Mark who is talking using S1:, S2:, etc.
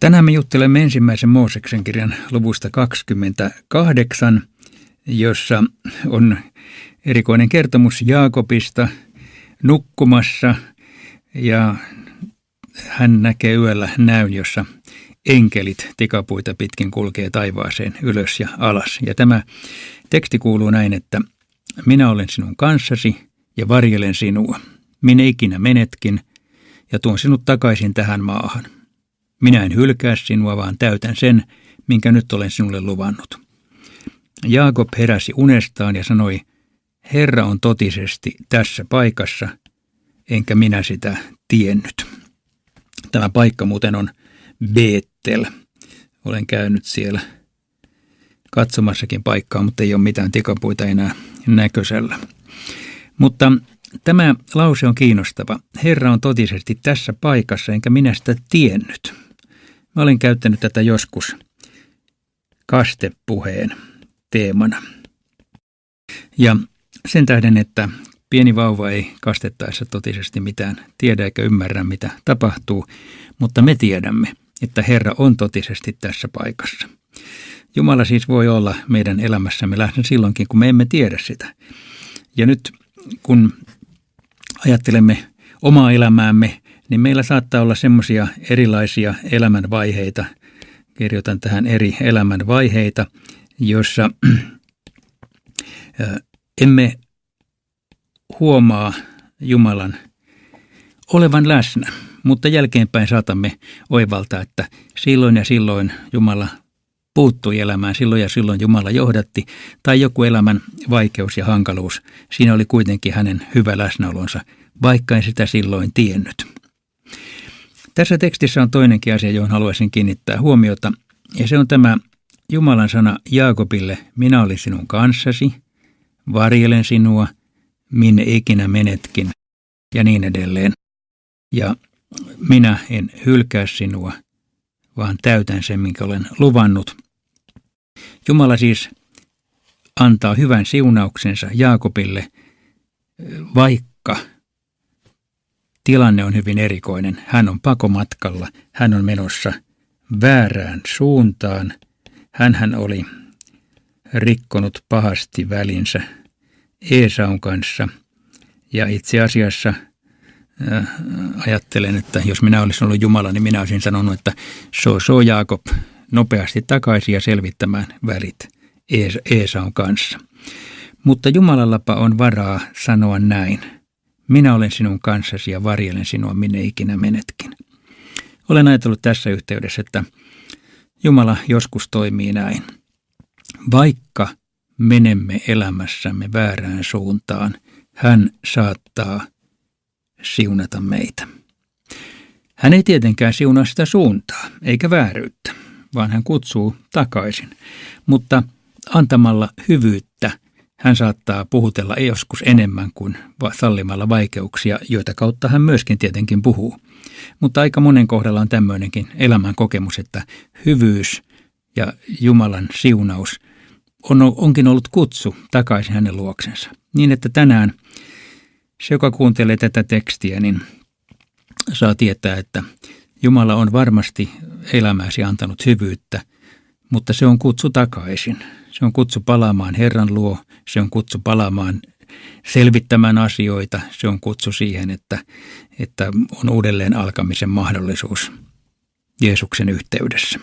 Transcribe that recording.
S1: Tänään me juttelemme ensimmäisen Mooseksen kirjan luvusta 28, jossa on erikoinen kertomus Jaakobista nukkumassa ja hän näkee yöllä näyn, jossa enkelit tikapuita pitkin kulkee taivaaseen ylös ja alas. Ja tämä teksti kuuluu näin, että minä olen sinun kanssasi ja varjelen sinua. Minä ikinä menetkin ja tuon sinut takaisin tähän maahan. Minä en hylkää sinua, vaan täytän sen, minkä nyt olen sinulle luvannut. Jaakob heräsi unestaan ja sanoi, Herra on totisesti tässä paikassa, enkä minä sitä tiennyt. Tämä paikka muuten on Beettel. Olen käynyt siellä katsomassakin paikkaa, mutta ei ole mitään tikapuita enää näköisellä. Mutta tämä lause on kiinnostava. Herra on totisesti tässä paikassa, enkä minä sitä tiennyt. Mä olen käyttänyt tätä joskus kastepuheen teemana. Ja sen tähden, että pieni vauva ei kastettaessa totisesti mitään tiedä eikä ymmärrä, mitä tapahtuu, mutta me tiedämme, että Herra on totisesti tässä paikassa. Jumala siis voi olla meidän elämässämme läsnä silloinkin, kun me emme tiedä sitä. Ja nyt kun ajattelemme omaa elämäämme, niin meillä saattaa olla semmoisia erilaisia elämänvaiheita, kirjoitan tähän eri elämänvaiheita, jossa emme huomaa Jumalan olevan läsnä, mutta jälkeenpäin saatamme oivaltaa, että silloin ja silloin Jumala puuttui elämään, silloin ja silloin Jumala johdatti, tai joku elämän vaikeus ja hankaluus, siinä oli kuitenkin hänen hyvä läsnäolonsa, vaikka en sitä silloin tiennyt. Tässä tekstissä on toinenkin asia, johon haluaisin kiinnittää huomiota, ja se on tämä Jumalan sana Jaakobille, minä olin sinun kanssasi, varjelen sinua, minne ikinä menetkin, ja niin edelleen. Ja minä en hylkää sinua, vaan täytän sen, minkä olen luvannut. Jumala siis antaa hyvän siunauksensa Jaakobille, vaikka tilanne on hyvin erikoinen. Hän on pakomatkalla, hän on menossa väärään suuntaan. hän oli rikkonut pahasti välinsä Eesaun kanssa ja itse asiassa – Äh, ajattelen, että jos minä olisin ollut Jumala, niin minä olisin sanonut, että so, so Jaakob nopeasti takaisin ja selvittämään välit Eesaun kanssa. Mutta Jumalallapa on varaa sanoa näin. Minä olen sinun kanssasi ja varjelen sinua minne ikinä menetkin. Olen ajatellut tässä yhteydessä, että Jumala joskus toimii näin. Vaikka menemme elämässämme väärään suuntaan, hän saattaa siunata meitä. Hän ei tietenkään siunaa sitä suuntaa, eikä vääryyttä, vaan hän kutsuu takaisin. Mutta antamalla hyvyyttä hän saattaa puhutella joskus enemmän kuin sallimalla vaikeuksia, joita kautta hän myöskin tietenkin puhuu. Mutta aika monen kohdalla on tämmöinenkin elämän kokemus, että hyvyys ja Jumalan siunaus on, onkin ollut kutsu takaisin hänen luoksensa. Niin että tänään – se, joka kuuntelee tätä tekstiä, niin saa tietää, että Jumala on varmasti elämääsi antanut hyvyyttä, mutta se on kutsu takaisin. Se on kutsu palaamaan Herran luo, se on kutsu palaamaan selvittämään asioita, se on kutsu siihen, että, että on uudelleen alkamisen mahdollisuus Jeesuksen yhteydessä.